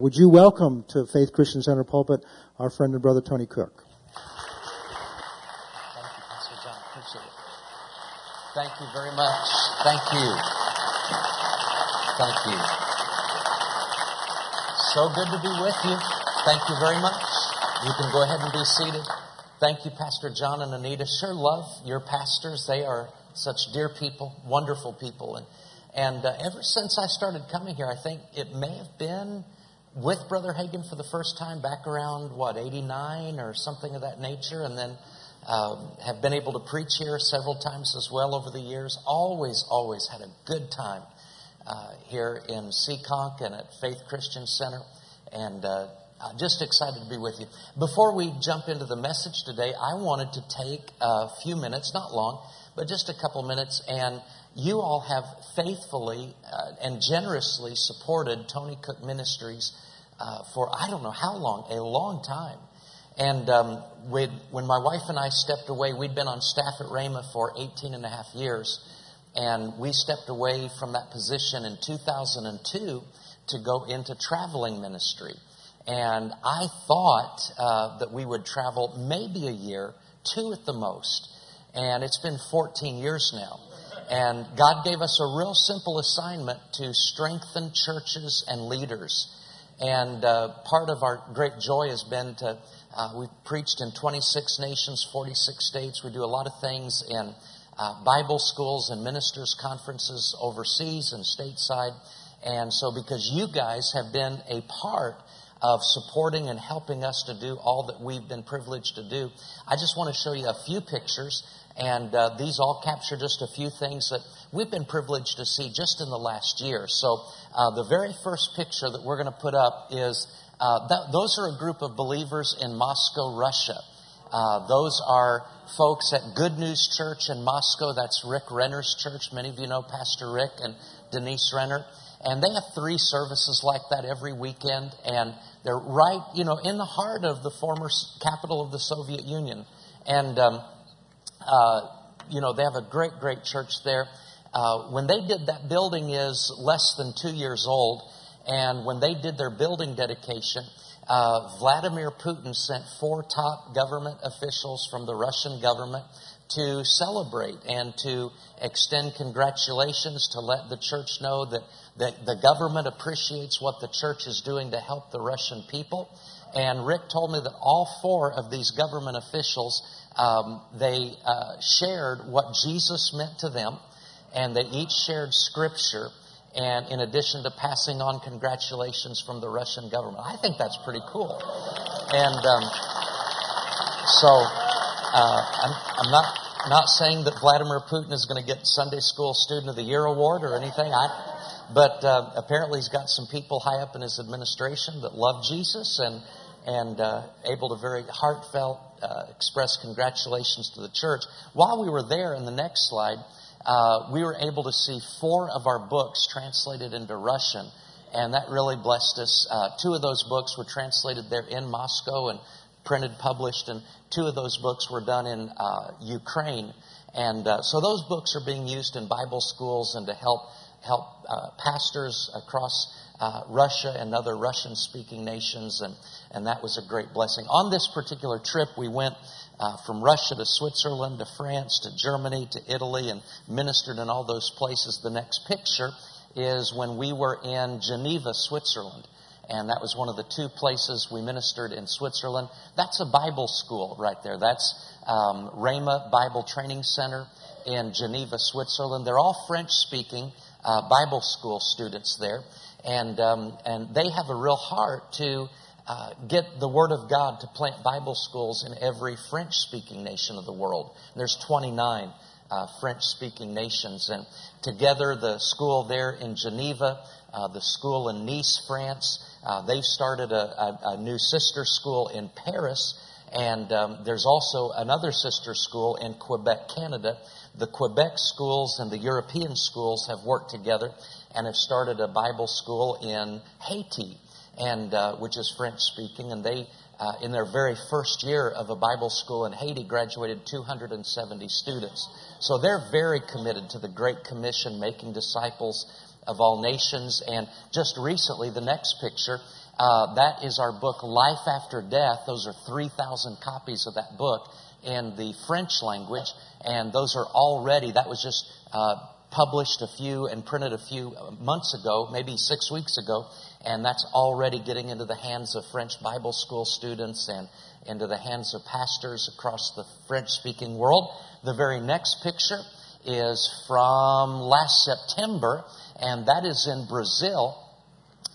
Would you welcome to Faith Christian Center pulpit our friend and brother Tony Cook? Thank you, Pastor John. Appreciate it. Thank you very much. Thank you. Thank you. So good to be with you. Thank you very much. You can go ahead and be seated. Thank you, Pastor John and Anita. Sure love your pastors. They are such dear people, wonderful people. And, and uh, ever since I started coming here, I think it may have been with Brother Hagin for the first time back around, what, 89 or something of that nature. And then um, have been able to preach here several times as well over the years. Always, always had a good time uh, here in Seekonk and at Faith Christian Center. And uh, just excited to be with you. Before we jump into the message today, I wanted to take a few minutes, not long, but just a couple minutes, and you all have faithfully uh, and generously supported Tony Cook Ministries uh, for I don't know how long, a long time. And um, when my wife and I stepped away, we'd been on staff at Rhema for 18 and a half years. And we stepped away from that position in 2002 to go into traveling ministry. And I thought uh, that we would travel maybe a year, two at the most. And it's been 14 years now. And God gave us a real simple assignment to strengthen churches and leaders. And uh, part of our great joy has been to uh, we've preached in 26 nations, 46 states. We do a lot of things in uh, Bible schools and ministers' conferences overseas and stateside. And so, because you guys have been a part of supporting and helping us to do all that we've been privileged to do, I just want to show you a few pictures. And uh, these all capture just a few things that we've been privileged to see just in the last year. So, uh, the very first picture that we're going to put up is uh, that, those are a group of believers in Moscow, Russia. Uh, those are folks at Good News Church in Moscow. That's Rick Renner's church. Many of you know Pastor Rick and Denise Renner. And they have three services like that every weekend. And they're right, you know, in the heart of the former capital of the Soviet Union. And, um, uh, you know, they have a great, great church there. Uh, when they did that building is less than two years old. And when they did their building dedication, uh, Vladimir Putin sent four top government officials from the Russian government to celebrate and to extend congratulations to let the church know that, that the government appreciates what the church is doing to help the Russian people. And Rick told me that all four of these government officials, um, they uh, shared what Jesus meant to them, and they each shared scripture and in addition to passing on congratulations from the Russian government. I think that's pretty cool. And um, so uh, I'm, I'm, not not saying that Vladimir Putin is going to get Sunday School Student of the Year award or anything. I, but uh, apparently he's got some people high up in his administration that love Jesus and and uh, able to very heartfelt uh, express congratulations to the church. While we were there, in the next slide uh, we were able to see four of our books translated into Russian, and that really blessed us. Uh, two of those books were translated there in Moscow and printed, published, and two of those books were done in uh, Ukraine. And uh, so those books are being used in Bible schools and to help help uh, pastors across uh, Russia and other Russian speaking nations, and, and that was a great blessing. On this particular trip, we went uh, from Russia to Switzerland to France to Germany to Italy and ministered in all those places. The next picture is when we were in Geneva, Switzerland. And that was one of the two places we ministered in Switzerland. That's a Bible school right there. That's um, Bible Training Center in Geneva, Switzerland. They're all French speaking uh, Bible school students there. And, um, and they have a real heart to uh, get the Word of God to plant Bible schools in every French speaking nation of the world. There's 29 uh, French speaking nations. And together, the school there in Geneva, uh, the school in Nice, France, uh, they've started a, a, a, new sister school in Paris. And um, there's also another sister school in Quebec, Canada. The Quebec schools and the European schools have worked together and have started a Bible school in Haiti and uh, which is French speaking, and they, uh, in their very first year of a Bible school in Haiti, graduated 270 students. So they're very committed to the Great Commission, making disciples of all nations. And just recently, the next picture, Uh, that is our book, Life After Death. Those are 3,000 copies of that book in the French language, and those are already, that was just uh, published a few and printed a few months ago, maybe six weeks ago, and that's already getting into the hands of French Bible school students and into the hands of pastors across the French speaking world. The very next picture is from last September, and that is in Brazil,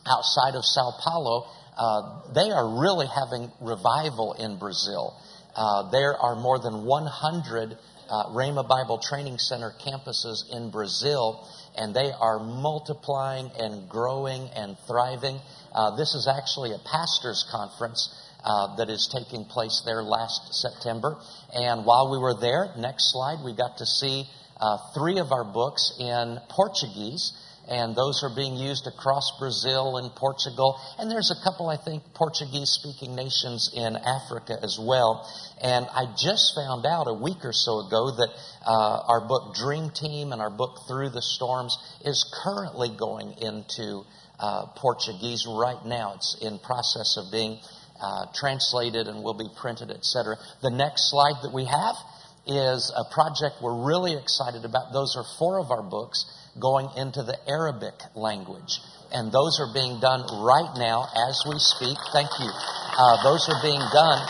outside of Sao Paulo. Uh, they are really having revival in Brazil. Uh, there are more than 100 uh, Rhema Bible Training Center campuses in Brazil, and they are multiplying and growing and thriving. Uh, this is actually a pastor's conference uh, that is taking place there last September. And while we were there, next slide, we got to see uh, three of our books in Portuguese and those are being used across Brazil and Portugal. And there's a couple, I think, Portuguese speaking nations in Africa as well. And I just found out a week or so ago that uh, our book Dream Team and our book Through the Storms is currently going into uh, Portuguese right now. It's in process of being uh, translated and will be printed, etc. The next slide that we have is a project we're really excited about. Those are four of our books going into the Arabic language. And those are being done right now as we speak. Thank you. Uh, those are being done.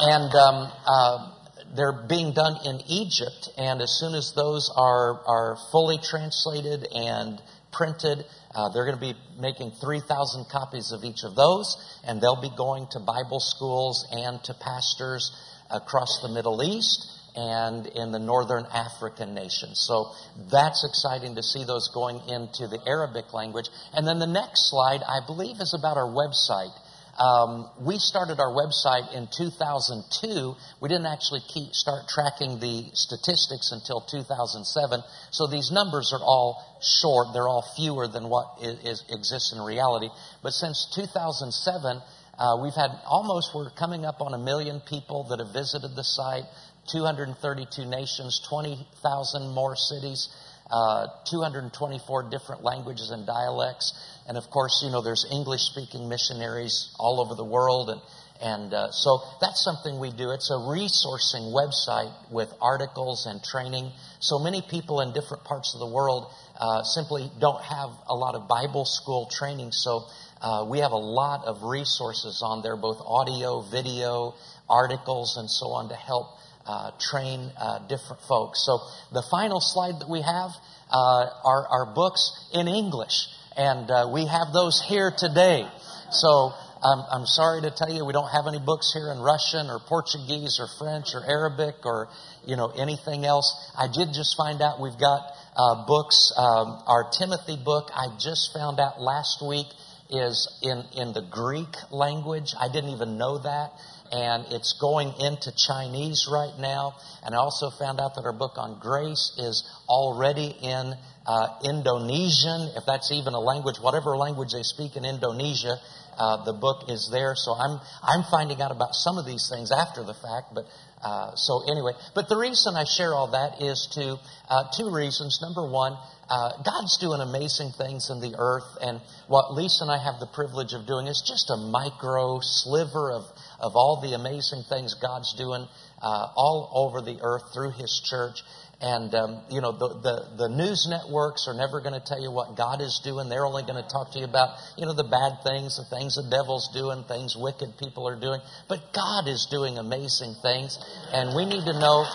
And um, uh, they're being done in Egypt. And as soon as those are, are fully translated and printed, uh, they're going to be making 3,000 copies of each of those. And they'll be going to Bible schools and to pastors across the Middle East and in the northern African nations. So that's exciting to see those going into the Arabic language. And then the next slide, I believe, is about our website. Um, we started our website in 2002. We didn't actually keep, start tracking the statistics until 2007. So these numbers are all short. They're all fewer than what is, is, exists in reality. But since 2007, uh, we've had almost, we're coming up on a million people that have visited the site. 232 nations, 20,000 more cities, uh, 224 different languages and dialects. And of course, you know, there's English speaking missionaries all over the world. And, and uh, so that's something we do. It's a resourcing website with articles and training. So many people in different parts of the world uh, simply don't have a lot of Bible school training. So uh, we have a lot of resources on there, both audio, video, articles, and so on to help uh, train uh, different folks. So the final slide that we have uh, are our books in English, and uh, we have those here today. So um, I'm sorry to tell you we don't have any books here in Russian or Portuguese or French or Arabic or you know anything else. I did just find out we've got uh, books. Um, our Timothy book I just found out last week is in in the Greek language. I didn't even know that and it's going into Chinese right now. And I also found out that our book on grace is already in uh, Indonesian, if that's even a language, whatever language they speak in Indonesia, uh, the book is there. So I'm I'm finding out about some of these things after the fact, but. Uh, so anyway, but the reason I share all that is to uh, two reasons. Number one, uh, God's doing amazing things in the earth, and what Lisa and I have the privilege of doing is just a micro sliver of of all the amazing things God's doing uh, all over the earth through His church. And, um, you know, the, the, the, news networks are never going to tell you what God is doing. They're only going to talk to you about, you know, the bad things, the things the devil's doing, things wicked people are doing. But God is doing amazing things. And we need to know,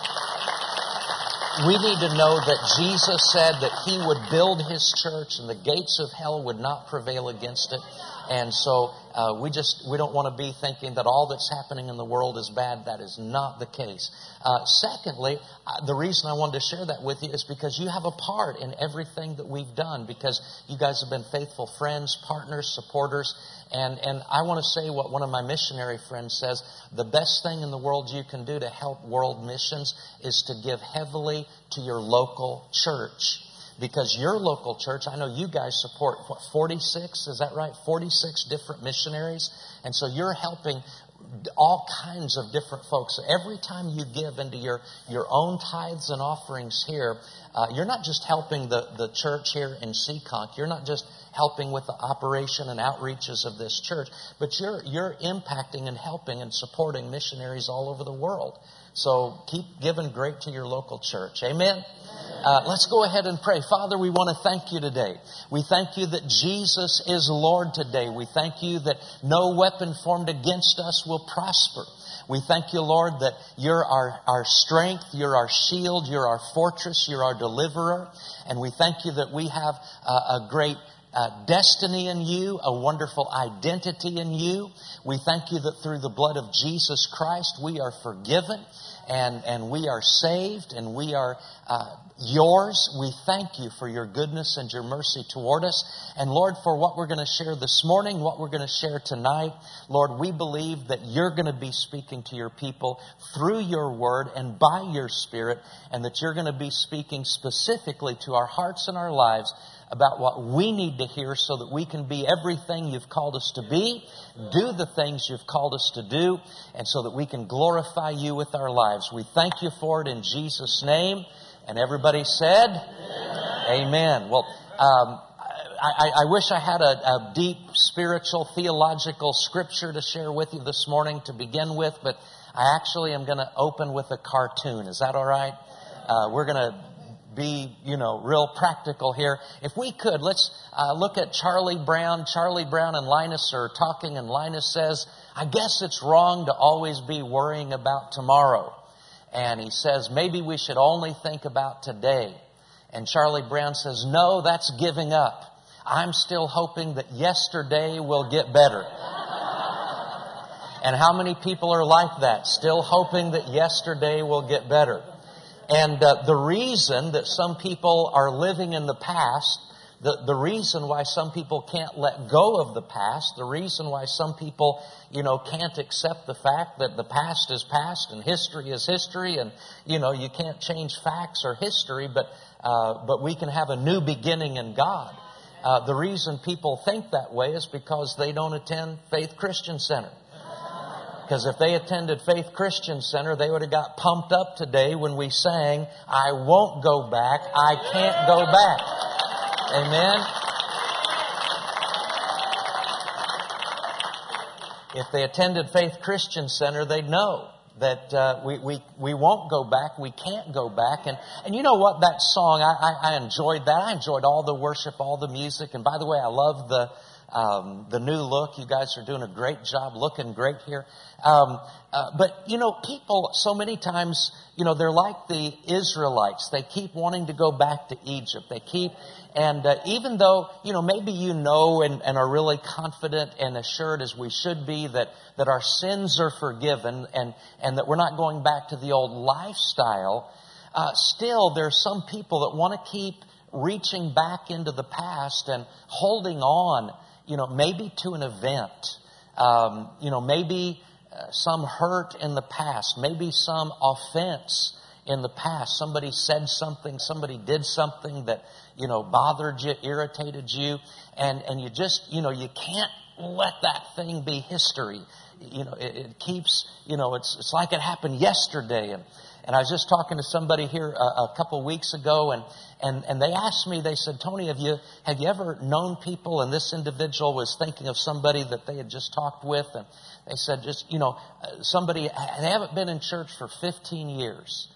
we need to know that Jesus said that he would build his church and the gates of hell would not prevail against it. And so uh, we just we don't want to be thinking that all that's happening in the world is bad. That is not the case. Uh, secondly, uh, the reason I wanted to share that with you is because you have a part in everything that we've done. Because you guys have been faithful friends, partners, supporters, and and I want to say what one of my missionary friends says: the best thing in the world you can do to help world missions is to give heavily to your local church because your local church, I know you guys support what, 46, is that right? 46 different missionaries. And so you're helping all kinds of different folks. Every time you give into your, your own tithes and offerings here, uh, you're not just helping the, the church here in Seekonk. You're not just helping with the operation and outreaches of this church, but you're, you're impacting and helping and supporting missionaries all over the world. So keep giving great to your local church. Amen. Uh, let's go ahead and pray. Father, we want to thank you today. We thank you that Jesus is Lord today. We thank you that no weapon formed against us will prosper. We thank you, Lord, that you're our, our strength, you're our shield, you're our fortress, you're our deliverer. And we thank you that we have a, a great uh, destiny in you, a wonderful identity in you. We thank you that through the blood of Jesus Christ we are forgiven and, and we are saved and we are uh, yours. We thank you for your goodness and your mercy toward us. And Lord, for what we're going to share this morning, what we're going to share tonight, Lord, we believe that you're going to be speaking to your people through your word and by your spirit, and that you're going to be speaking specifically to our hearts and our lives about what we need to hear so that we can be everything you've called us to be, do the things you've called us to do, and so that we can glorify you with our lives. We thank you for it in Jesus' name. And everybody said, Amen. Amen. Well, um, I, I, wish I had a, a, deep spiritual, theological scripture to share with you this morning to begin with, but I actually am going to open with a cartoon. Is that all right? Uh, we're going to be, you know, real practical here. If we could, let's uh, look at Charlie Brown. Charlie Brown and Linus are talking, and Linus says, I guess it's wrong to always be worrying about tomorrow. And he says, maybe we should only think about today. And Charlie Brown says, no, that's giving up. I'm still hoping that yesterday will get better. and how many people are like that? Still hoping that yesterday will get better. And uh, the reason that some people are living in the past, the, the reason why some people can't let go of the past, the reason why some people, you know, can't accept the fact that the past is past and history is history and, you know, you can't change facts or history, but, uh, but we can have a new beginning in God. Uh, the reason people think that way is because they don't attend Faith Christian Center. Because if they attended Faith Christian Center, they would have got pumped up today when we sang, I won't go back, I can't go back. Amen. If they attended Faith Christian Center, they'd know that uh, we, we, we won't go back, we can't go back. And, and you know what? That song, I, I, I enjoyed that. I enjoyed all the worship, all the music. And by the way, I love the, um, the new look. You guys are doing a great job, looking great here. Um, uh, but you know, people so many times, you know, they're like the Israelites. They keep wanting to go back to Egypt. They keep, and uh, even though you know, maybe you know and, and are really confident and assured as we should be that that our sins are forgiven and and that we're not going back to the old lifestyle. Uh, still, are some people that want to keep reaching back into the past and holding on you know, maybe to an event, um, you know, maybe uh, some hurt in the past, maybe some offense in the past. Somebody said something, somebody did something that, you know, bothered you, irritated you, and, and you just, you know, you can't let that thing be history. You know, it, it keeps, you know, it's, it's like it happened yesterday. And, and I was just talking to somebody here a, a couple weeks ago, and, and, and they asked me, they said, Tony, have you, have you ever known people? And this individual was thinking of somebody that they had just talked with, and they said, just, you know, somebody, they haven't been in church for 15 years.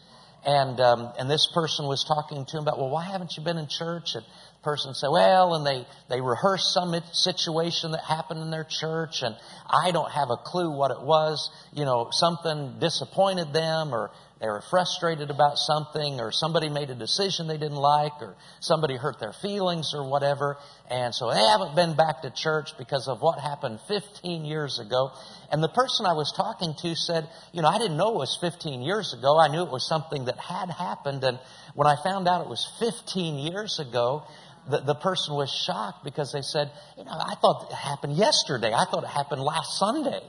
And, um, and this person was talking to him about, well, why haven't you been in church? And the person said, well, and they, they rehearsed some situation that happened in their church, and I don't have a clue what it was. You know, something disappointed them, or they were frustrated about something, or somebody made a decision they didn't like, or somebody hurt their feelings, or whatever. And so they haven't been back to church because of what happened 15 years ago. And the person I was talking to said, You know, I didn't know it was 15 years ago. I knew it was something that had happened. And when I found out it was 15 years ago, the, the person was shocked because they said, You know, I thought it happened yesterday. I thought it happened last Sunday.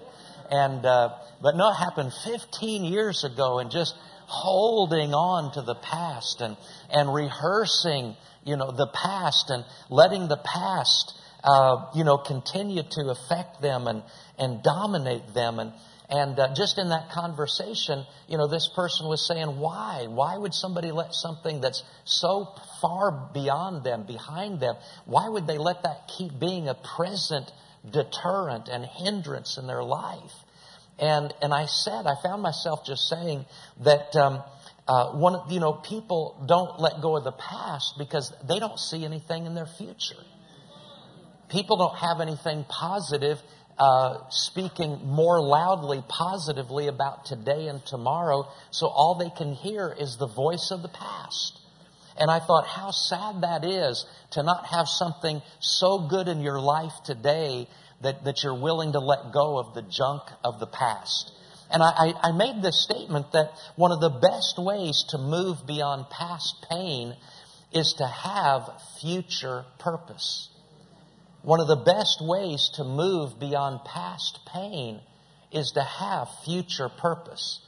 And, uh, but no, it happened 15 years ago and just holding on to the past and, and rehearsing, you know, the past and letting the past, uh, you know, continue to affect them and, and dominate them. And, And uh, just in that conversation, you know, this person was saying, why? Why would somebody let something that's so far beyond them, behind them, why would they let that keep being a present deterrent and hindrance in their life? And, and I said, I found myself just saying that, um, uh, one, you know, people don't let go of the past because they don't see anything in their future. People don't have anything positive uh, speaking more loudly, positively about today and tomorrow. So all they can hear is the voice of the past. And I thought how sad that is to not have something so good in your life today that, that you're willing to let go of the junk of the past. And I, I, made this statement that one of the best ways to move beyond past pain is to have future purpose. One of the best ways to move beyond past pain is to have future purpose.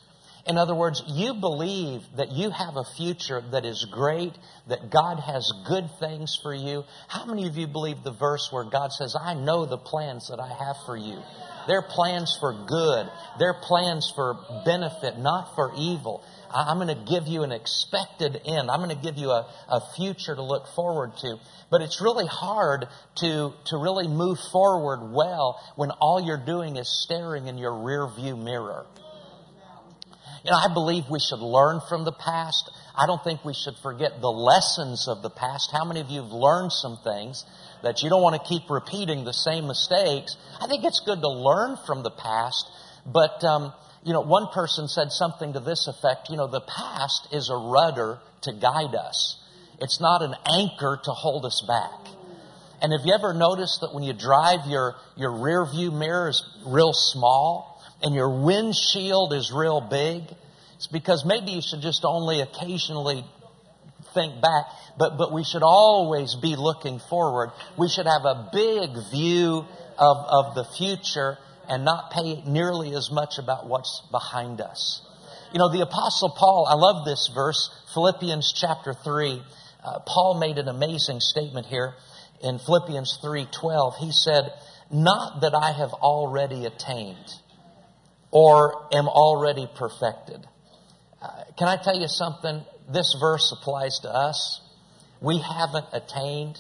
In other words, you believe that you have a future that is great, that God has good things for you. How many of you believe the verse where God says, I know the plans that I have for you? They're plans for good. They're plans for benefit, not for evil. I'm going to give you an expected end. I'm going to give you a, a future to look forward to. But it's really hard to, to really move forward well when all you're doing is staring in your rear view mirror. You know, I believe we should learn from the past. I don't think we should forget the lessons of the past. How many of you have learned some things that you don't want to keep repeating the same mistakes? I think it's good to learn from the past, but, um, you know, one person said something to this effect, you know, the past is a rudder to guide us. It's not an anchor to hold us back. And have you ever noticed that when you drive, your, your rear view mirror is real small? And your windshield is real big, it's because maybe you should just only occasionally think back, but, but we should always be looking forward. We should have a big view of, of the future and not pay nearly as much about what's behind us. You know, the apostle Paul, I love this verse, Philippians chapter 3. Uh, Paul made an amazing statement here in Philippians 3:12. He said, "Not that I have already attained." Or am already perfected. Uh, can I tell you something? This verse applies to us. We haven't attained.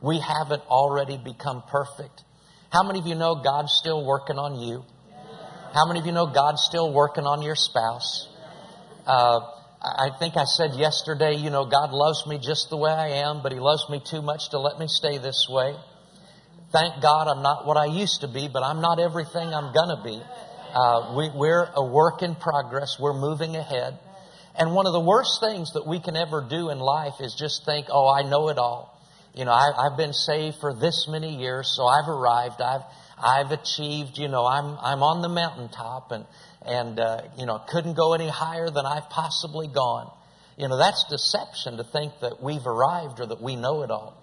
We haven't already become perfect. How many of you know God's still working on you? How many of you know God's still working on your spouse? Uh, I think I said yesterday, you know, God loves me just the way I am, but He loves me too much to let me stay this way. Thank God I'm not what I used to be, but I'm not everything I'm gonna be. Uh, we, we're a work in progress. We're moving ahead. And one of the worst things that we can ever do in life is just think, oh, I know it all. You know, I, have been saved for this many years, so I've arrived. I've, I've achieved, you know, I'm, I'm on the mountaintop and, and, uh, you know, couldn't go any higher than I've possibly gone. You know, that's deception to think that we've arrived or that we know it all.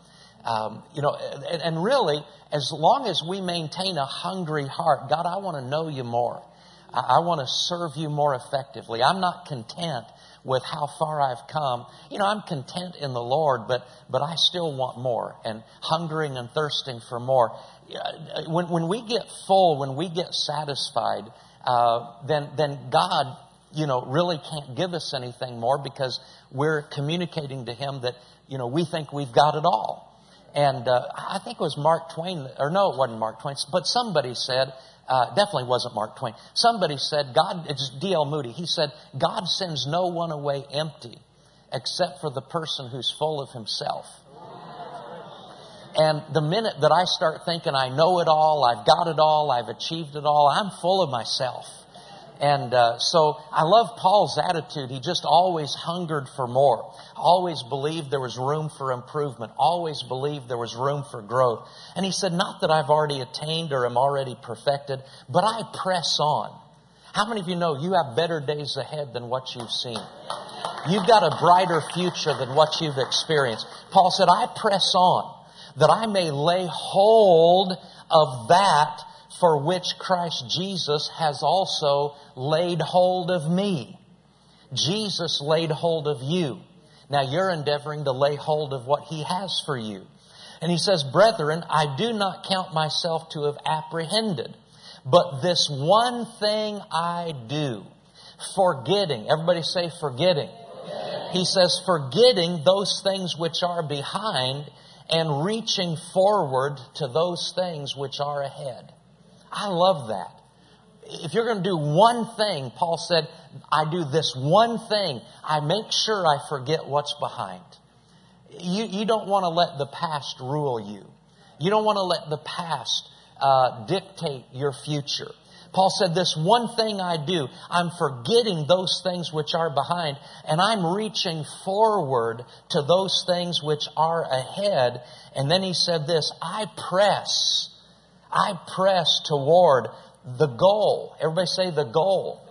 Um, you know, and, and really, as long as we maintain a hungry heart, God, I want to know you more. I, want to serve you more effectively. I'm not content with how far I've come. You know, I'm content in the Lord, but, but I still want more and hungering and thirsting for more. When, when we get full, when we get satisfied, uh, then, then God, you know, really can't give us anything more because we're communicating to Him that, you know, we think we've got it all. And uh, I think it was Mark Twain, or no, it wasn't Mark Twain, but somebody said, uh, definitely wasn't Mark Twain. Somebody said, God, it's D.L. Moody. He said, God sends no one away empty except for the person who's full of himself. And the minute that I start thinking I know it all, I've got it all, I've achieved it all, I'm full of myself. And uh, so I love Paul's attitude. He just always hungered for more, always believed there was room for improvement, always believed there was room for growth. And he said, Not that I've already attained or am already perfected, but I press on. How many of you know you have better days ahead than what you've seen? You've got a brighter future than what you've experienced. Paul said, I press on that I may lay hold of that for which Christ Jesus has also laid hold of me. Jesus laid hold of you. Now you're endeavoring to lay hold of what he has for you. And he says, Brethren, I do not count myself to have apprehended, But this one thing I do, forgetting. Everybody say forgetting. He says, forgetting those things which are behind and reaching forward to those things which are ahead. I love that. If you're going to do one thing, Paul said, I do this one thing. I make sure I forget what's behind. You, you don't want to let the past rule you. You don't want to let the past uh, dictate your future. Paul said, This one thing I do, I'm forgetting those things which are behind, and I'm reaching forward to those things which are ahead. And then he said this I press, I press toward the goal. Everybody say the goal.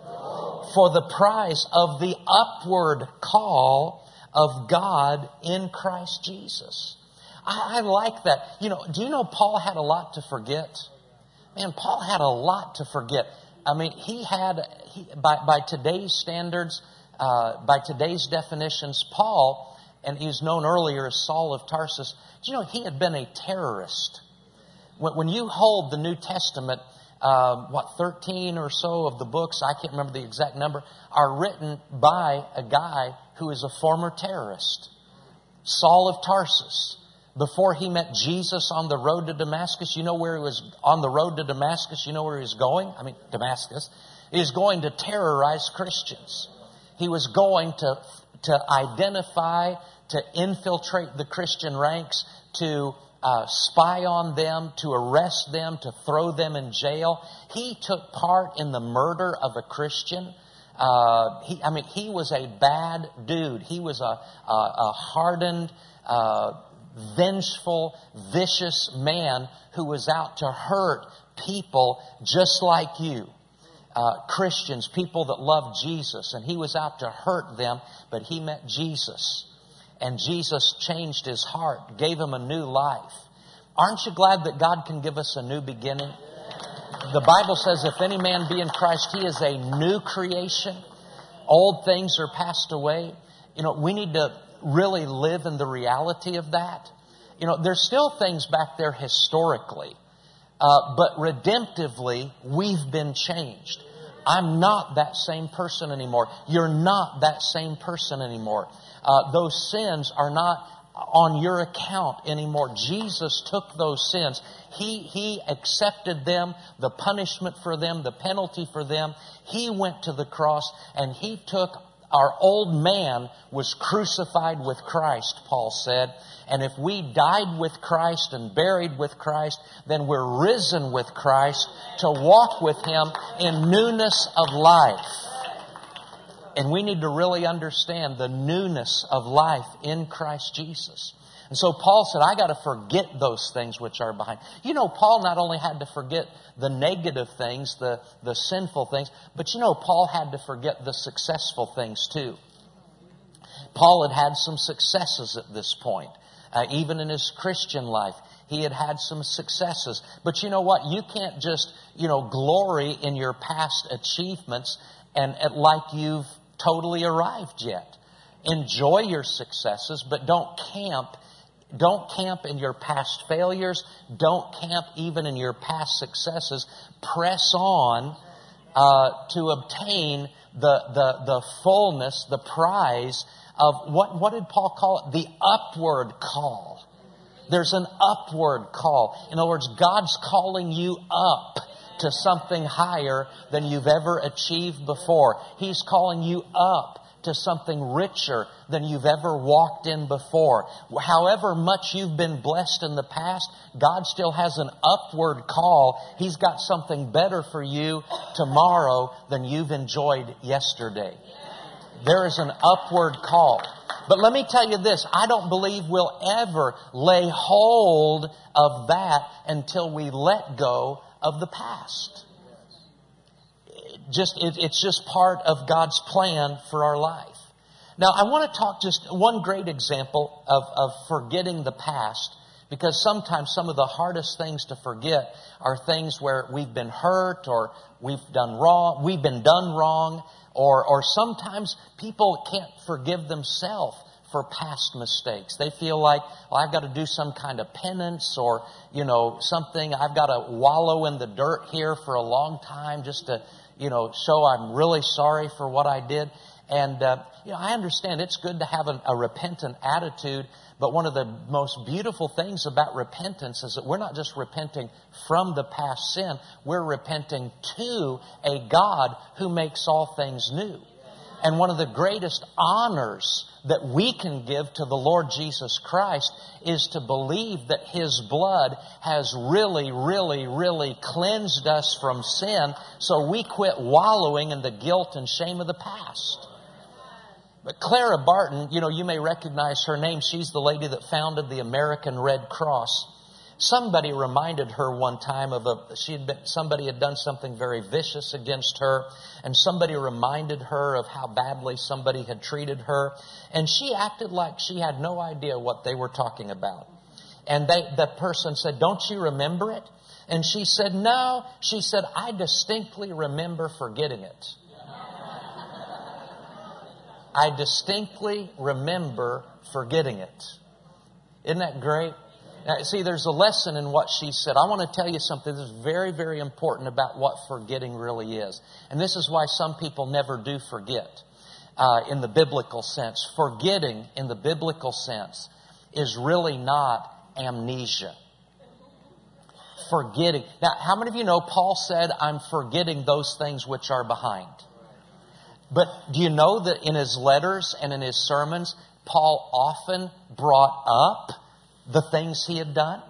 For the price of the upward call of God in Christ Jesus. I, I like that. You know, do you know Paul had a lot to forget? Man, Paul had a lot to forget. I mean, he had, he, by, by today's standards, uh, by today's definitions, Paul, and he's known earlier as Saul of Tarsus, do you know he had been a terrorist? When, you hold the New Testament, um, what, 13 or so of the books, I can't remember the exact number, are written by a guy who is a former terrorist. Saul of Tarsus before he met Jesus on the road to Damascus, you know where he was on the road to Damascus? You know where he was going? I mean, Damascus. He was going to terrorize Christians. He was going to, to identify, to infiltrate the Christian ranks, to uh, spy on them, to arrest them, to throw them in jail. He took part in the murder of a Christian. Uh, he, I mean, he was a bad dude. He was a, a, a hardened, uh, vengeful, vicious man who was out to hurt people just like you. Uh, Christians, people that love Jesus, and he was out to hurt them, but he met Jesus. And Jesus changed his heart, gave him a new life. Aren't you glad that God can give us a new beginning? The Bible says, if any man be in Christ, he is a new creation. Old things are passed away. You know, we need to really live in the reality of that. You know, there's still things back there historically, uh, but redemptively, we've been changed. I'm not that same person anymore. You're not that same person anymore. Uh, those sins are not on your account anymore. Jesus took those sins. He, he accepted them, the punishment for them, the penalty for them. He went to the cross and he took our old man was crucified with Christ, Paul said. And if we died with Christ and buried with Christ, then we're risen with Christ to walk with Him in newness of life. And we need to really understand the newness of life in Christ Jesus. And so Paul said, I got to forget those things which are behind. You know, Paul not only had to forget the negative things, the, the sinful things, but you know, Paul had to forget the successful things too. Paul had had some successes at this point. Uh, even in his Christian life, he had had some successes. But you know what? You can't just, you know, glory in your past achievements and, and like you've totally arrived yet. Enjoy your successes, but don't camp don't camp in your past failures. Don't camp even in your past successes. Press on uh, to obtain the, the, the fullness, the prize of what, what did Paul call it? The upward call. There's an upward call. In other words, God's calling you up to something higher than you've ever achieved before. He's calling you up to something richer than you've ever walked in before. However much you've been blessed in the past, God still has an upward call. He's got something better for you tomorrow than you've enjoyed yesterday. There is an upward call. But let me tell you this, I don't believe we'll ever lay hold of that until we let go of the past just it, it's just part of God's plan for our life. Now, I want to talk just one great example of, of forgetting the past, because sometimes some of the hardest things to forget are things where we've been hurt or we've done wrong, we've been done wrong, or, or sometimes people can't forgive themselves for past mistakes. They feel like, well, I've got to do some kind of penance or, you know, something. I've got to wallow in the dirt here for a long time just to, you know, show I'm really sorry for what I did. And, uh, you know, I understand it's good to have a, a repentant attitude, but one of the most beautiful things about repentance is that we're not just repenting from the past sin, we're repenting to a God who makes all things new. And one of the greatest honors that we can give to the Lord Jesus Christ is to believe that His blood has really, really, really cleansed us from sin so we quit wallowing in the guilt and shame of the past. But Clara Barton, you know, you may recognize her name. She's the lady that founded the American Red Cross. Somebody reminded her one time of a, she had been, somebody had done something very vicious against her, and somebody reminded her of how badly somebody had treated her, and she acted like she had no idea what they were talking about. And they, the person said, don't you remember it? And she said, no. She said, I distinctly remember forgetting it. I distinctly remember forgetting it. Isn't that great? Now, see, there's a lesson in what she said. I want to tell you something that's very, very important about what forgetting really is. And this is why some people never do forget uh, in the biblical sense. Forgetting in the biblical sense is really not amnesia. Forgetting. Now, how many of you know Paul said, I'm forgetting those things which are behind? But do you know that in his letters and in his sermons, Paul often brought up the things he had done?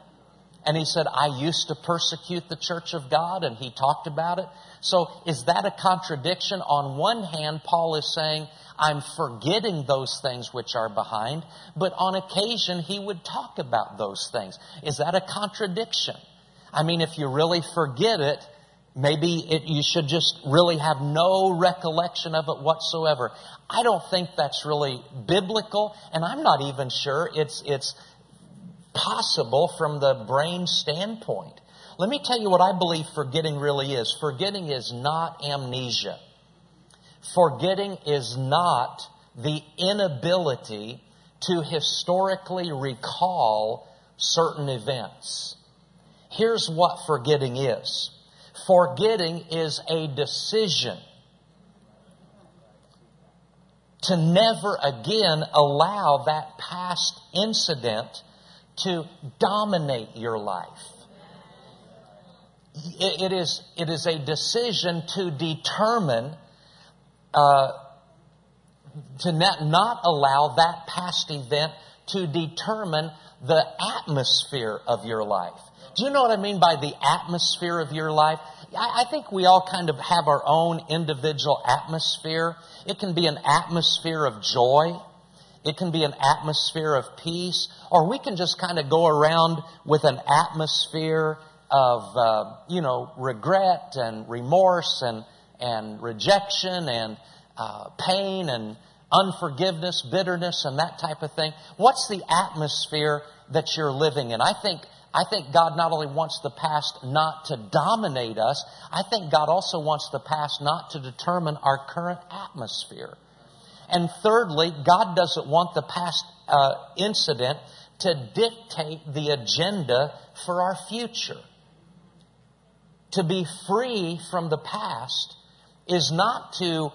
And he said, I used to persecute the church of God, and he talked about it. So is that a contradiction? On one hand, Paul is saying, I'm forgetting those things which are behind, but on occasion he would talk about those things. Is that a contradiction? I mean, if you really forget it, maybe it, you should just really have no recollection of it whatsoever. I don't think that's really biblical, and I'm not even sure it's, it's possible from the brain standpoint. Let me tell you what I believe forgetting really is. Forgetting is not amnesia. Forgetting is not the inability to historically recall certain events. Here's what forgetting is. Forgetting is a decision to never again allow that past incident to dominate your life. it, is, it is a decision to determine, uh, to not, not allow that past event to determine the atmosphere of your life. Do you know what I mean by the atmosphere of your life? I, I think we all kind of have our own individual atmosphere. It can be an atmosphere of joy. It can be an atmosphere of peace, or we can just kind of go around with an atmosphere of, uh, you know, regret and remorse and, and rejection and uh, pain and unforgiveness, bitterness, and that type of thing. What's the atmosphere that you're living in? I think I think God not only wants the past not to dominate us, I think God also wants the past not to determine our current atmosphere. And thirdly, God doesn't want the past uh, incident to dictate the agenda for our future. To be free from the past is not to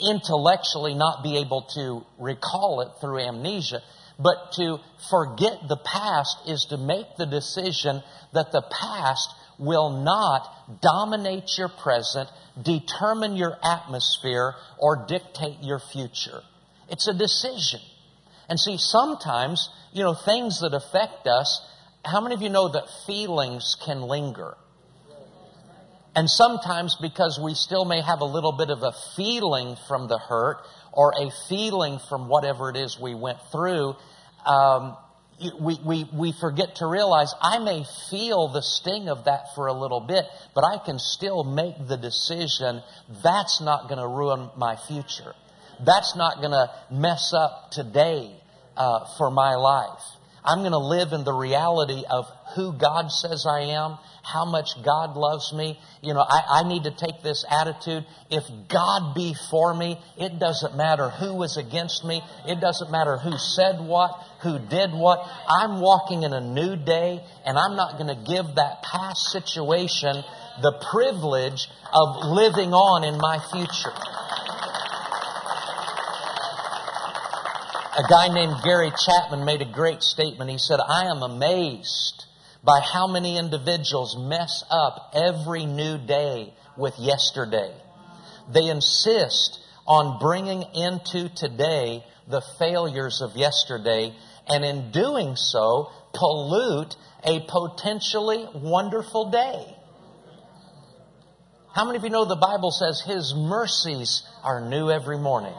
intellectually not be able to recall it through amnesia, but to forget the past is to make the decision that the past will not dominate your present, determine your atmosphere, or dictate your future. It's a decision. And see, sometimes, you know, things that affect us, how many of you know that feelings can linger? And sometimes because we still may have a little bit of a feeling from the hurt or a feeling from whatever it is we went through, um, we, we, we forget to realize I may feel the sting of that for a little bit, but I can still make the decision that's not going to ruin my future. That's not going to mess up today uh, for my life. I'm going to live in the reality of who God says I am, how much God loves me. You know, I, I need to take this attitude. If God be for me, it doesn't matter who was against me. It doesn't matter who said what, who did what. I'm walking in a new day and I'm not going to give that past situation the privilege of living on in my future. A guy named Gary Chapman made a great statement. He said, I am amazed by how many individuals mess up every new day with yesterday. They insist on bringing into today the failures of yesterday and in doing so pollute a potentially wonderful day. How many of you know the Bible says His mercies are new every morning?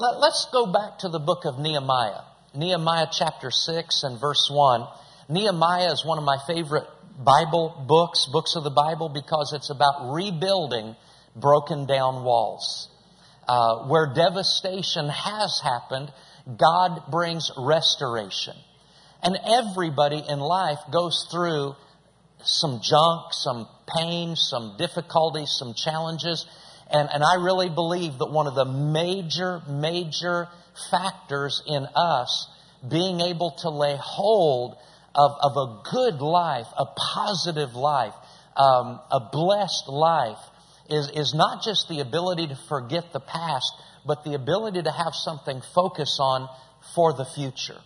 Let's go back to the book of Nehemiah. Nehemiah chapter 6 and verse 1. Nehemiah is one of my favorite Bible books, books of the Bible, because it's about rebuilding broken down walls. Uh, where devastation has happened, God brings restoration. And everybody in life goes through some junk, some pain, some difficulties, some challenges. And, and I really believe that one of the major, major factors in us being able to lay hold of, of a good life, a positive life, um, a blessed life, is, is not just the ability to forget the past, but the ability to have something focus on for the future.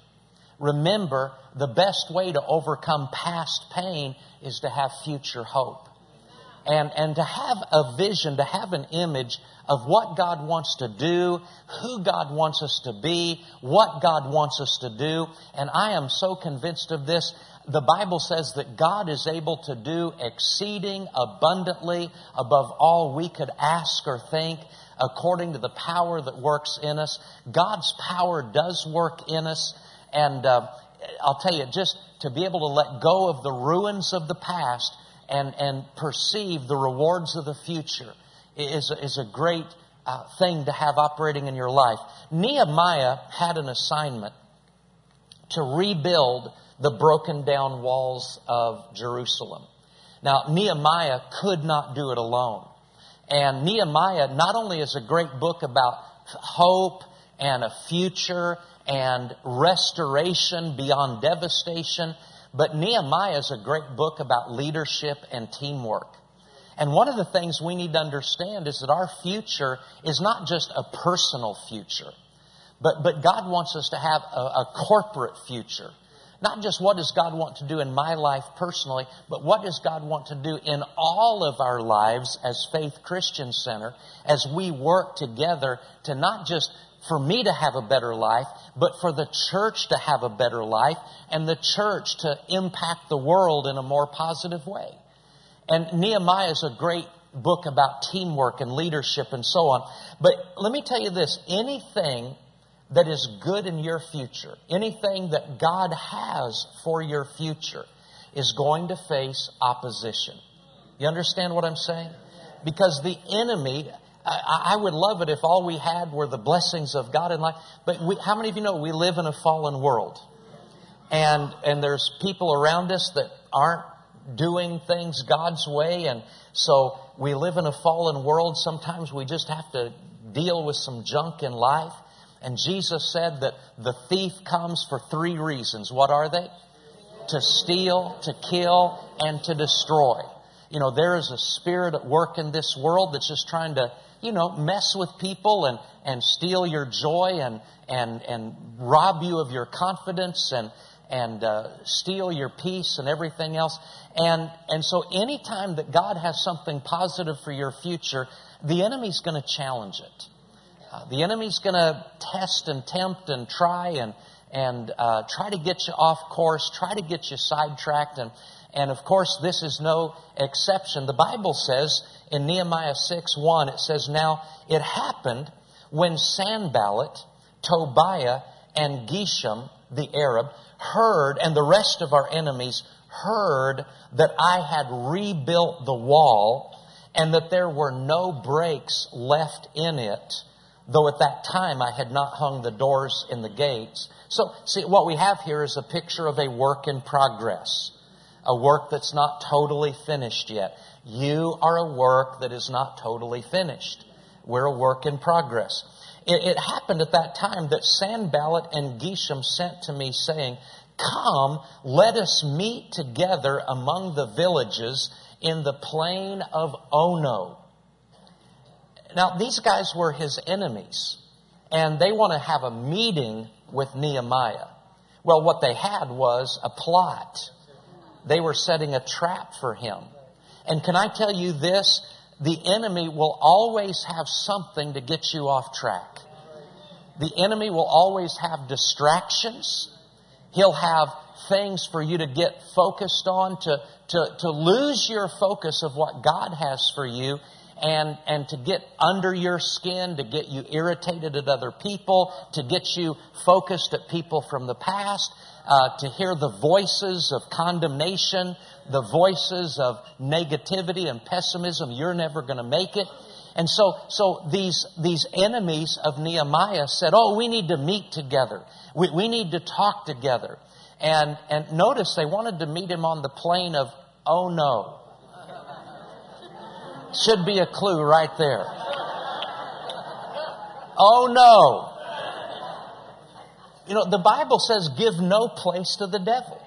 Remember, the best way to overcome past pain is to have future hope and, and to have a vision, to have an image of what God wants to do, who God wants us to be, what God wants us to do. And I am so convinced of this. The Bible says that God is able to do exceeding abundantly above all we could ask or think according to the power that works in us. God's power does work in us. And uh, I'll tell you, just to be able to let go of the ruins of the past and, and perceive the rewards of the future is, is a great uh, thing to have operating in your life. Nehemiah had an assignment to rebuild the broken down walls of Jerusalem. Now, Nehemiah could not do it alone. And Nehemiah not only is a great book about hope and a future and restoration beyond devastation, but Nehemiah is a great book about leadership and teamwork. And one of the things we need to understand is that our future is not just a personal future, but, but God wants us to have a, a corporate future. Not just what does God want to do in my life personally, but what does God want to do in all of our lives as Faith Christian Center as we work together to not just for me to have a better life, but for the church to have a better life and the church to impact the world in a more positive way. And Nehemiah is a great book about teamwork and leadership and so on. But let me tell you this anything that is good in your future, anything that God has for your future, is going to face opposition. You understand what I'm saying? Because the enemy, I, I, would love it if all we had were the blessings of God in life. But we, how many of you know we live in a fallen world? And, and there's people around us that aren't doing things God's way. And so we live in a fallen world. Sometimes we just have to deal with some junk in life. And Jesus said that the thief comes for three reasons. What are they? To steal, to kill, and to destroy. You know, there is a spirit at work in this world that's just trying to you know, mess with people and, and steal your joy and, and, and rob you of your confidence and, and uh, steal your peace and everything else. And, and so anytime that God has something positive for your future, the enemy's going to challenge it. Uh, the enemy's going to test and tempt and try and, and uh, try to get you off course, try to get you sidetracked. And, and of course, this is no exception. The Bible says in Nehemiah 6 1, it says, Now it happened when Sanballat, Tobiah, and Geshem, the Arab, heard, and the rest of our enemies heard that I had rebuilt the wall and that there were no breaks left in it, though at that time I had not hung the doors in the gates. So, see, what we have here is a picture of a work in progress, a work that's not totally finished yet. You are a work that is not totally finished. We're a work in progress. It, it happened at that time that Sanballat and Geshem sent to me saying, Come, let us meet together among the villages in the plain of Ono. Now, these guys were his enemies, and they want to have a meeting with Nehemiah. Well, what they had was a plot. They were setting a trap for him. And can I tell you this? The enemy will always have something to get you off track. The enemy will always have distractions. He'll have things for you to get focused on, to, to, to lose your focus of what God has for you and, and to get under your skin, to get you irritated at other people, to get you focused at people from the past, uh, to hear the voices of condemnation, the voices of negativity and pessimism. You're never going to make it. And so, so these, these enemies of Nehemiah said, Oh, we need to meet together. We, we need to talk together. And, and notice they wanted to meet him on the plain of, oh no. Should be a clue right there. Oh no. You know, the Bible says give no place to the devil.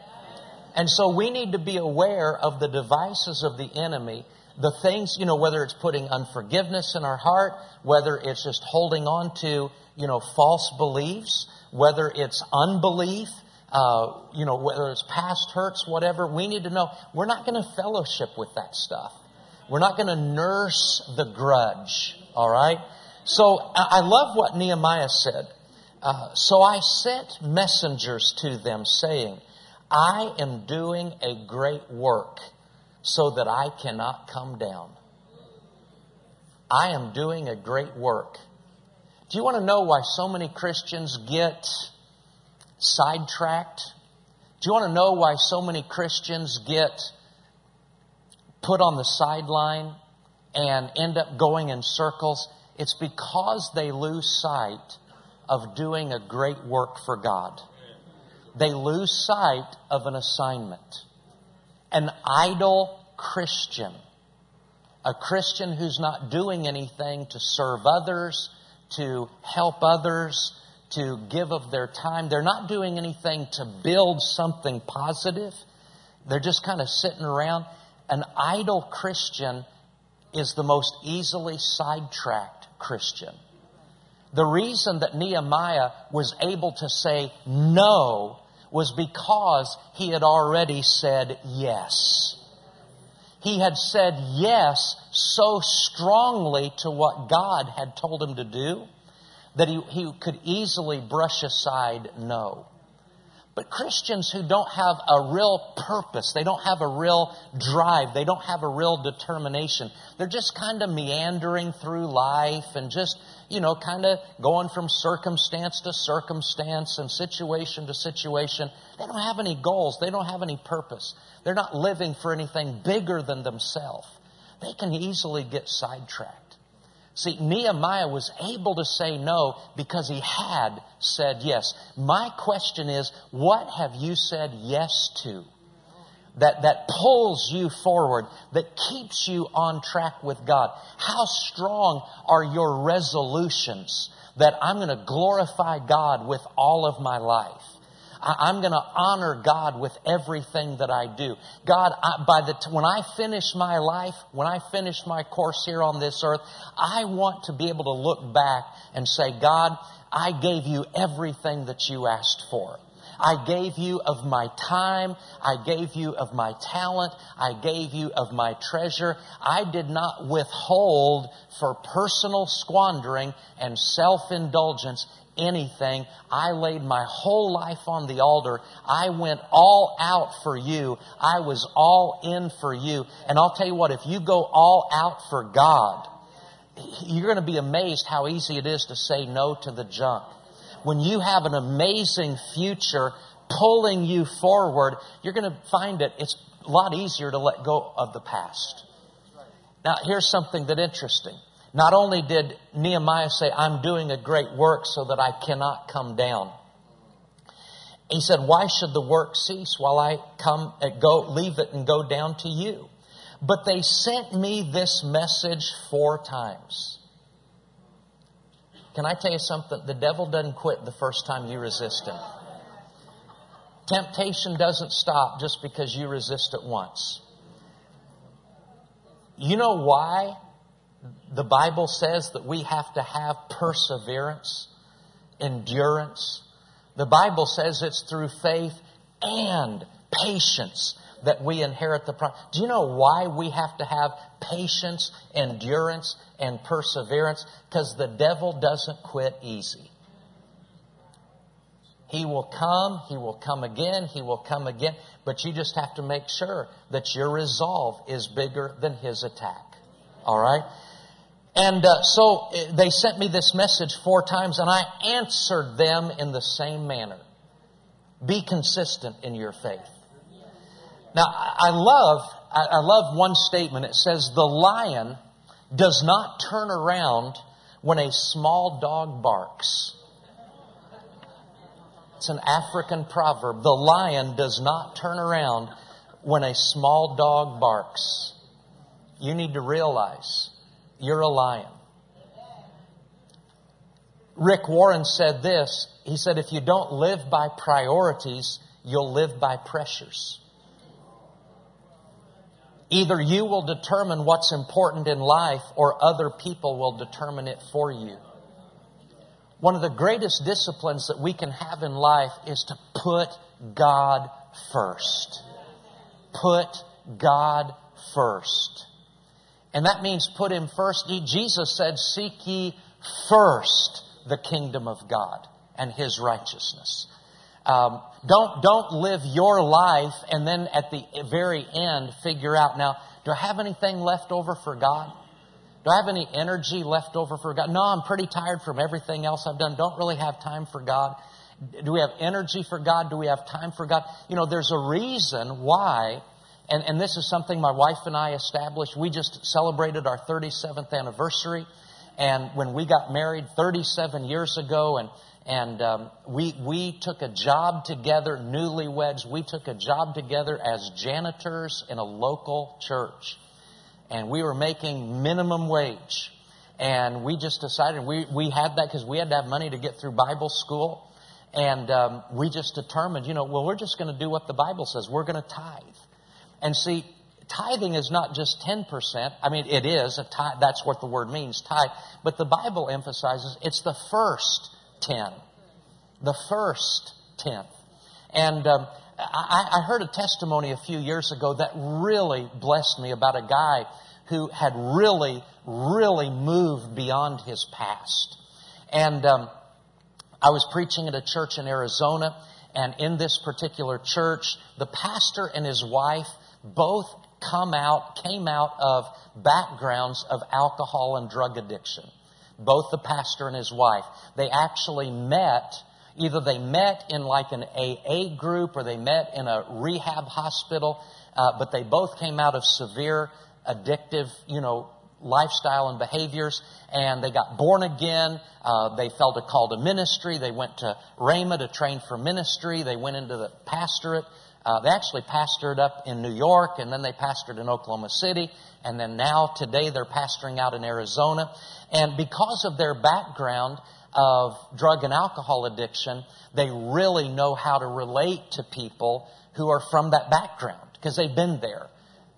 And so we need to be aware of the devices of the enemy, the things, you know, whether it's putting unforgiveness in our heart, whether it's just holding on to, you know, false beliefs, whether it's unbelief, uh, you know, whether it's past hurts, whatever, we need to know we're not going to fellowship with that stuff. We're not going to nurse the grudge, all right? So I love what Nehemiah said. Uh, so I sent messengers to them saying, I am doing a great work so that I cannot come down. I am doing a great work. Do you want to know why so many Christians get sidetracked? Do you want to know why so many Christians get put on the sideline and end up going in circles? It's because they lose sight of doing a great work for God. They lose sight of an assignment. An idle Christian, a Christian who's not doing anything to serve others, to help others, to give of their time. They're not doing anything to build something positive. They're just kind of sitting around. An idle Christian is the most easily sidetracked Christian. The reason that Nehemiah was able to say no was because he had already said yes. He had said yes so strongly to what God had told him to do that he, he could easily brush aside no. But Christians who don't have a real purpose, they don't have a real drive, they don't have a real determination, they're just kind of meandering through life and just, you know, kind of going from circumstance to circumstance and situation to situation. They don't have any goals, they don't have any purpose. They're not living for anything bigger than themselves. They can easily get sidetracked. See, Nehemiah was able to say no because he had said yes. My question is, what have you said yes to? That, that pulls you forward, that keeps you on track with God. How strong are your resolutions that I'm going to glorify God with all of my life? I, am going to honor God with everything that I do. God, I, by the t- when I finish my life, when I finish my course here on this earth, I want to be able to look back and say, God, I gave you everything that you asked for. I gave you of my time. I gave you of my talent. I gave you of my treasure. I did not withhold for personal squandering and self-indulgence anything. I laid my whole life on the altar. I went all out for you. I was all in for you. And I'll tell you what, if you go all out for God, you're going to be amazed how easy it is to say no to the junk. When you have an amazing future pulling you forward, you're going to find it, it's a lot easier to let go of the past. Now, here's something that interesting. Not only did Nehemiah say, I'm doing a great work so that I cannot come down. He said, why should the work cease while I come and uh, go, leave it and go down to you? But they sent me this message four times. Can I tell you something? The devil doesn't quit the first time you resist him. Temptation doesn't stop just because you resist it once. You know why the Bible says that we have to have perseverance, endurance? The Bible says it's through faith and patience that we inherit the promise. Do you know why we have to have patience, endurance, and perseverance? Because the devil doesn't quit easy. He will come, he will come again, he will come again, but you just have to make sure that your resolve is bigger than his attack. All right? And uh, so uh, they sent me this message four times, and I answered them in the same manner. Be consistent in your faith. Now, I love, I love one statement. It says, the lion does not turn around when a small dog barks. It's an African proverb. The lion does not turn around when a small dog barks. You need to realize you're a lion. Rick Warren said this. He said, if you don't live by priorities, you'll live by pressures. Either you will determine what's important in life or other people will determine it for you. One of the greatest disciplines that we can have in life is to put God first. Put God first. And that means put Him first. Jesus said, Seek ye first the kingdom of God and His righteousness. Um, don't don't live your life and then at the very end figure out now do I have anything left over for God? Do I have any energy left over for God? No, I'm pretty tired from everything else I've done. Don't really have time for God. Do we have energy for God? Do we have time for God? You know, there's a reason why, and, and this is something my wife and I established. We just celebrated our 37th anniversary. And when we got married 37 years ago, and and um, we we took a job together, newlyweds. We took a job together as janitors in a local church, and we were making minimum wage. And we just decided we we had that because we had to have money to get through Bible school, and um, we just determined, you know, well, we're just going to do what the Bible says. We're going to tithe, and see. Tithing is not just 10%. I mean, it is. A tithe, that's what the word means, tithe. But the Bible emphasizes it's the first 10. The first tenth. And um, I, I heard a testimony a few years ago that really blessed me about a guy who had really, really moved beyond his past. And um, I was preaching at a church in Arizona, and in this particular church, the pastor and his wife both come out, came out of backgrounds of alcohol and drug addiction both the pastor and his wife. They actually met, either they met in like an AA group or they met in a rehab hospital, uh, but they both came out of severe addictive, you know, lifestyle and behaviors, and they got born again. Uh, they felt a call to ministry. They went to Rhema to train for ministry. They went into the pastorate. Uh, they actually pastored up in New York, and then they pastored in Oklahoma City, and then now today they're pastoring out in Arizona. And because of their background of drug and alcohol addiction, they really know how to relate to people who are from that background because they've been there.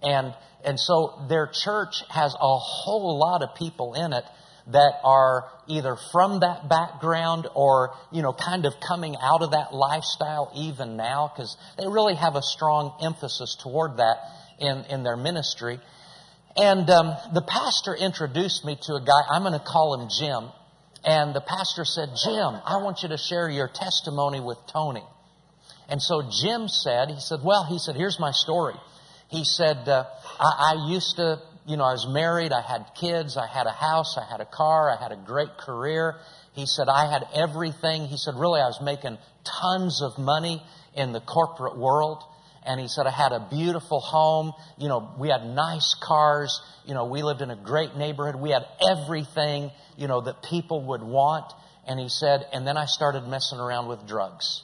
And, and so their church has a whole lot of people in it that are either from that background or, you know, kind of coming out of that lifestyle even now because they really have a strong emphasis toward that in, in their ministry. And um, the pastor introduced me to a guy, I'm going to call him Jim. And the pastor said, Jim, I want you to share your testimony with Tony. And so Jim said, he said, well, he said, here's my story. He said, uh, I, I used to, you know, I was married, I had kids, I had a house, I had a car, I had a great career. He said, I had everything. He said, really, I was making tons of money in the corporate world. And he said, I had a beautiful home. You know, we had nice cars. You know, we lived in a great neighborhood. We had everything, you know, that people would want. And he said, and then I started messing around with drugs.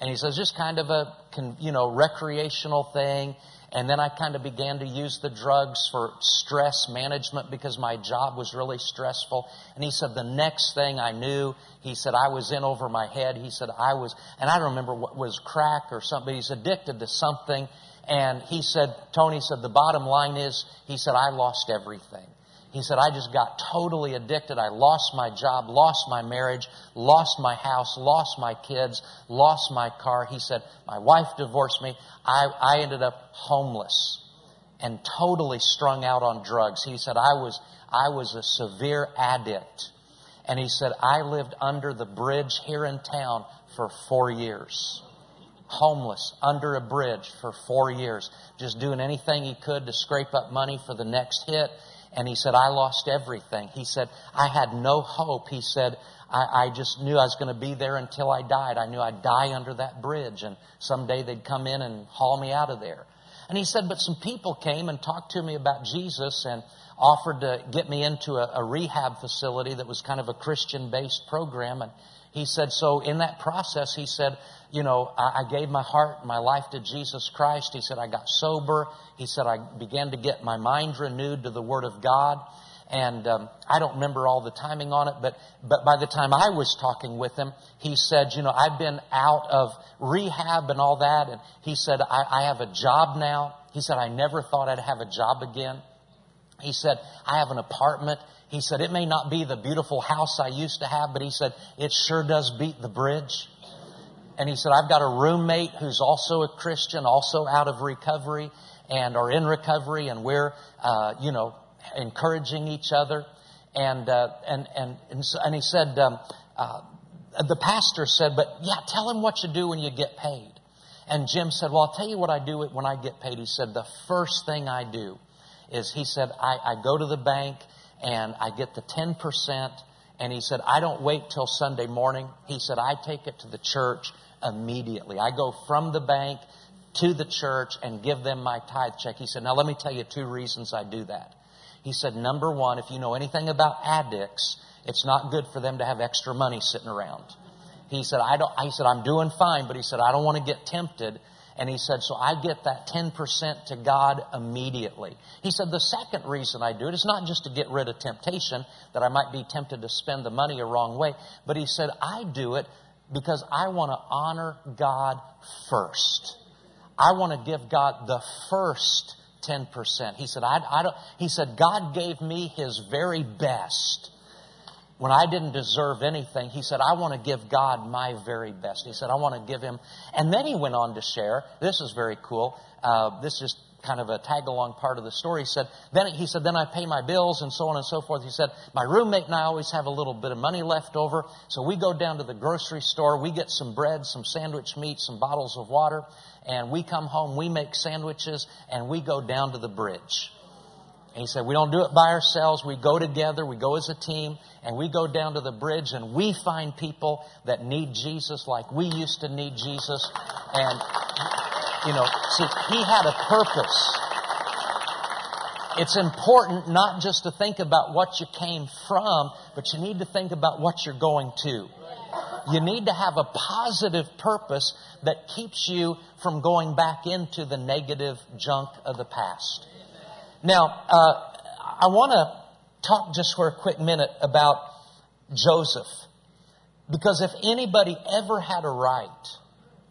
And he says, just kind of a, you know, recreational thing. And then I kind of began to use the drugs for stress management because my job was really stressful. And he said, the next thing I knew, he said, I was in over my head. He said, I was, and I don't remember what was crack or something, he's addicted to something. And he said, Tony said, the bottom line is, he said, I lost everything. He said, I just got totally addicted. I lost my job, lost my marriage, lost my house, lost my kids, lost my car. He said, my wife divorced me. I, I ended up homeless and totally strung out on drugs. He said, I was, I was a severe addict. And he said, I lived under the bridge here in town for four years. Homeless, under a bridge for four years. Just doing anything he could to scrape up money for the next hit. And he said, I lost everything. He said, I had no hope. He said, I, I just knew I was going to be there until I died. I knew I'd die under that bridge and someday they'd come in and haul me out of there. And he said, but some people came and talked to me about Jesus and offered to get me into a, a rehab facility that was kind of a Christian based program. And he said, so in that process, he said, you know, I, I gave my heart, my life to Jesus Christ. He said, I got sober. He said, I began to get my mind renewed to the Word of God. And um, I don't remember all the timing on it, but but by the time I was talking with him, he said, you know, I've been out of rehab and all that, and he said, I, I have a job now. He said, I never thought I'd have a job again. He said, I have an apartment. He said, it may not be the beautiful house I used to have, but he said, it sure does beat the bridge. And he said, I've got a roommate who's also a Christian, also out of recovery and are in recovery, and we're, uh, you know, encouraging each other. And, uh, and, and, and, so, and, he said, um, uh, the pastor said, but yeah, tell him what you do when you get paid. And Jim said, well, I'll tell you what I do when I get paid. He said, the first thing I do is, he said, I, I go to the bank and I get the 10%. And he said, I don't wait till Sunday morning. He said, I take it to the church immediately. I go from the bank to the church and give them my tithe check. He said, now let me tell you two reasons I do that. He said, number one, if you know anything about addicts, it's not good for them to have extra money sitting around. He said, I don't, he said, I'm doing fine, but he said, I don't want to get tempted. And he said, so I get that 10% to God immediately. He said, the second reason I do it is not just to get rid of temptation, that I might be tempted to spend the money a wrong way, but he said, I do it because I want to honor God first. I want to give God the first 10%. He said, I, I don't, he said, God gave me his very best when I didn't deserve anything. He said, I want to give God my very best. He said, I want to give him. And then he went on to share, this is very cool. Uh, this is kind of a tag along part of the story. He said, then he said, then I pay my bills and so on and so forth. He said, my roommate and I always have a little bit of money left over. So we go down to the grocery store. We get some bread, some sandwich meat, some bottles of water and we come home, we make sandwiches, and we go down to the bridge. And he said, we don't do it by ourselves. We go together. We go as a team and we go down to the bridge and we find people that need Jesus like we used to need Jesus. And, you know, see, he had a purpose. It's important not just to think about what you came from, but you need to think about what you're going to. You need to have a positive purpose that keeps you from going back into the negative junk of the past. Now, uh, I want to talk just for a quick minute about Joseph. Because if anybody ever had a right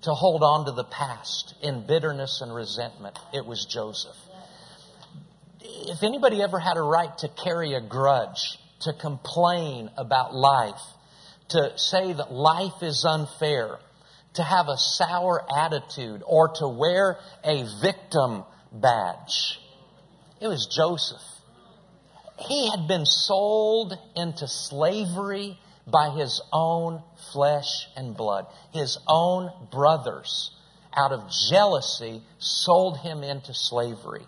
to hold on to the past in bitterness and resentment, it was Joseph. If anybody ever had a right to carry a grudge, to complain about life, to say that life is unfair, to have a sour attitude, or to wear a victim badge. It was Joseph. He had been sold into slavery by his own flesh and blood. His own brothers, out of jealousy, sold him into slavery.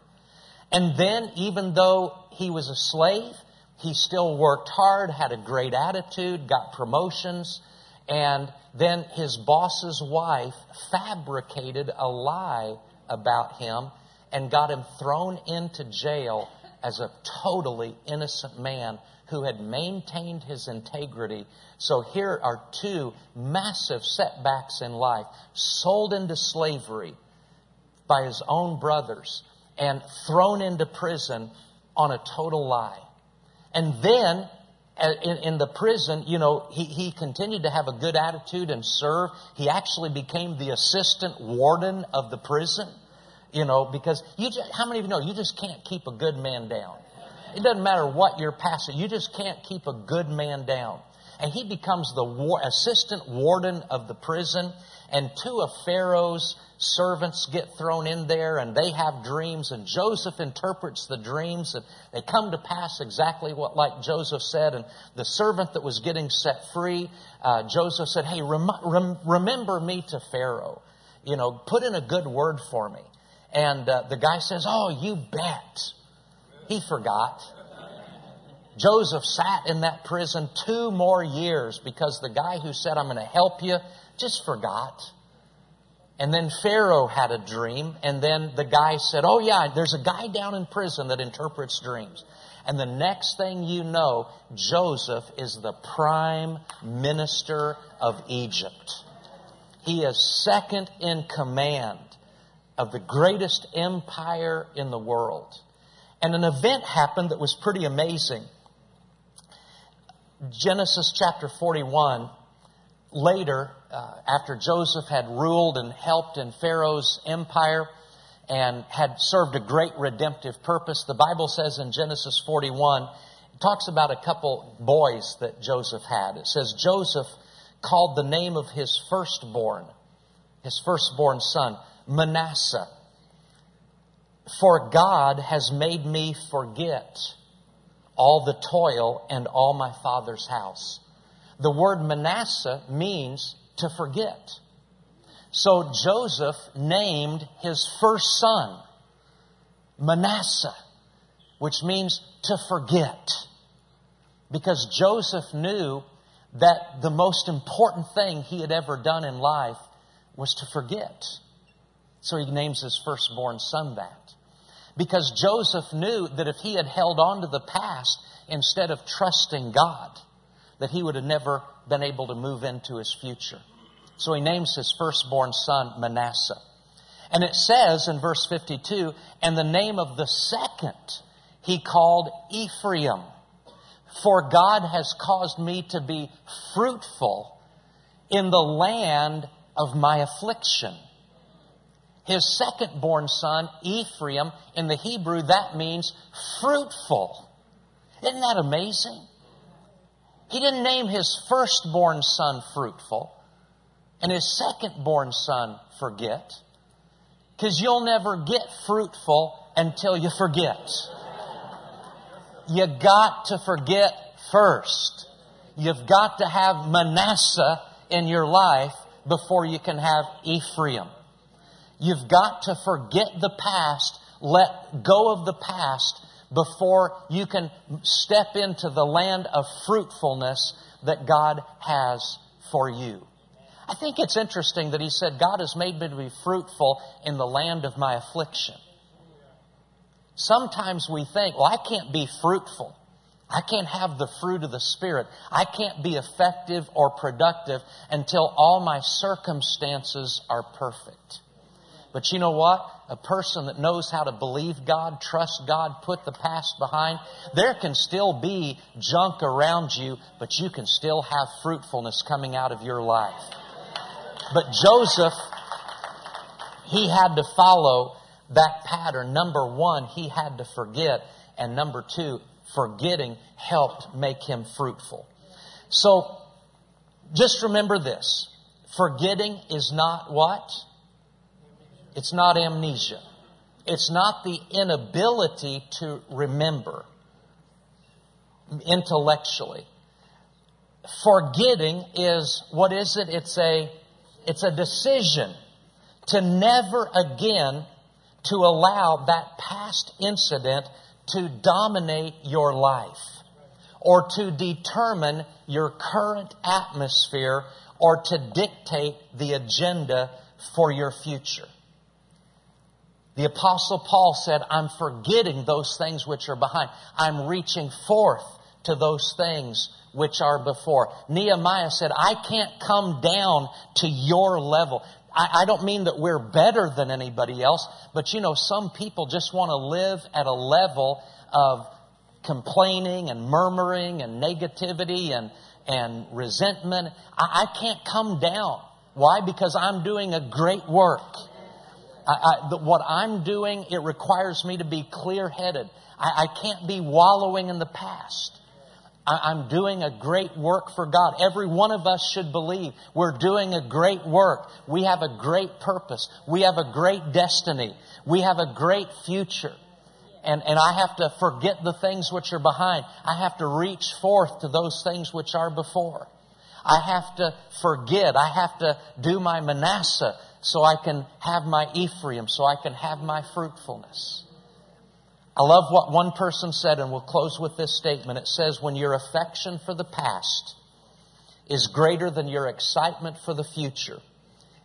And then, even though he was a slave, he still worked hard, had a great attitude, got promotions, and then his boss's wife fabricated a lie about him and got him thrown into jail as a totally innocent man who had maintained his integrity. So here are two massive setbacks in life. Sold into slavery by his own brothers and thrown into prison on a total lie. And then uh, in, in, the prison, you know, he, he continued to have a good attitude and serve. He actually became the assistant warden of the prison, you know, because you just, how many of you know you just can't keep a good man down? It doesn't matter what you're passing. You just can't keep a good man down. And he becomes the war, assistant warden of the prison. And two of Pharaoh's servants get thrown in there and they have dreams. And Joseph interprets the dreams and they come to pass exactly what, like Joseph said. And the servant that was getting set free, uh, Joseph said, Hey, rem- rem- remember me to Pharaoh. You know, put in a good word for me. And uh, the guy says, Oh, you bet. He forgot. Joseph sat in that prison two more years because the guy who said, I'm going to help you, just forgot. And then Pharaoh had a dream, and then the guy said, Oh, yeah, there's a guy down in prison that interprets dreams. And the next thing you know, Joseph is the prime minister of Egypt. He is second in command of the greatest empire in the world. And an event happened that was pretty amazing. Genesis chapter 41, later, uh, after Joseph had ruled and helped in Pharaoh's empire and had served a great redemptive purpose, the Bible says in Genesis 41, it talks about a couple boys that Joseph had. It says Joseph called the name of his firstborn, his firstborn son, Manasseh for God has made me forget all the toil and all my father's house. The word Manasseh means to forget. So Joseph named his first son Manasseh, which means to forget. Because Joseph knew that the most important thing he had ever done in life was to forget. So he names his firstborn son that. Because Joseph knew that if he had held on to the past instead of trusting God, that he would have never been able to move into his future. So he names his firstborn son Manasseh. And it says in verse 52, and the name of the second he called Ephraim. For God has caused me to be fruitful in the land of my affliction. His second born son, Ephraim, in the Hebrew, that means fruitful. Isn't that amazing? He didn't name his firstborn son fruitful and his second born son forget. Because you'll never get fruitful until you forget. You got to forget first. You've got to have Manasseh in your life before you can have Ephraim. You've got to forget the past, let go of the past before you can step into the land of fruitfulness that God has for you. I think it's interesting that he said, God has made me to be fruitful in the land of my affliction. Sometimes we think, well, I can't be fruitful. I can't have the fruit of the Spirit. I can't be effective or productive until all my circumstances are perfect. But you know what? A person that knows how to believe God, trust God, put the past behind, there can still be junk around you, but you can still have fruitfulness coming out of your life. But Joseph, he had to follow that pattern. Number one, he had to forget. And number two, forgetting helped make him fruitful. So, just remember this. Forgetting is not what? It's not amnesia. It's not the inability to remember intellectually. Forgetting is, what is it? It's a, it's a decision to never again to allow that past incident to dominate your life or to determine your current atmosphere or to dictate the agenda for your future. The apostle Paul said, I'm forgetting those things which are behind. I'm reaching forth to those things which are before. Nehemiah said, I can't come down to your level. I, I don't mean that we're better than anybody else, but you know, some people just want to live at a level of complaining and murmuring and negativity and, and resentment. I, I can't come down. Why? Because I'm doing a great work. I, I, what I'm doing, it requires me to be clear headed. I, I, can't be wallowing in the past. I'm doing a great work for God. Every one of us should believe we're doing a great work. We have a great purpose. We have a great destiny. We have a great future. And, and I have to forget the things which are behind. I have to reach forth to those things which are before. I have to forget. I have to do my Manasseh so I can have my Ephraim, so I can have my fruitfulness. I love what one person said, and we'll close with this statement. It says, When your affection for the past is greater than your excitement for the future,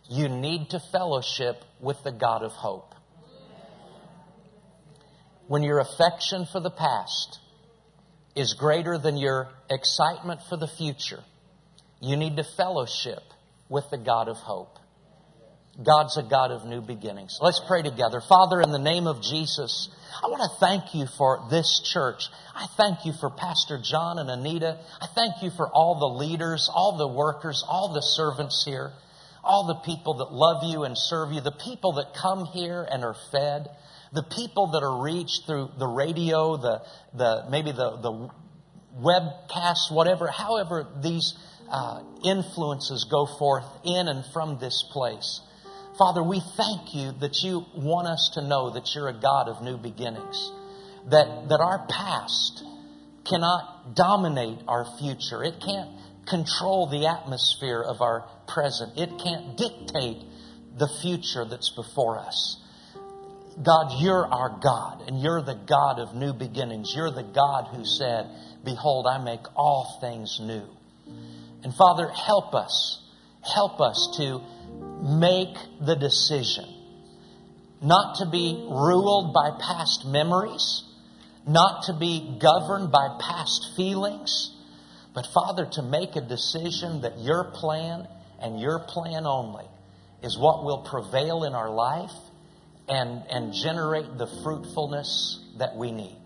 you need to fellowship with the God of hope. When your affection for the past is greater than your excitement for the future, you need to fellowship with the God of hope. God's a God of new beginnings. Let's pray together. Father, in the name of Jesus, I want to thank you for this church. I thank you for Pastor John and Anita. I thank you for all the leaders, all the workers, all the servants here, all the people that love you and serve you, the people that come here and are fed, the people that are reached through the radio, the, the, maybe the, the webcasts, whatever, however these uh, influences go forth in and from this place. Father, we thank you that you want us to know that you're a God of new beginnings. That, that our past cannot dominate our future. It can't control the atmosphere of our present. It can't dictate the future that's before us. God, you're our God, and you're the God of new beginnings. You're the God who said, Behold, I make all things new. And Father, help us. Help us to make the decision not to be ruled by past memories, not to be governed by past feelings, but Father, to make a decision that your plan and your plan only is what will prevail in our life and, and generate the fruitfulness that we need.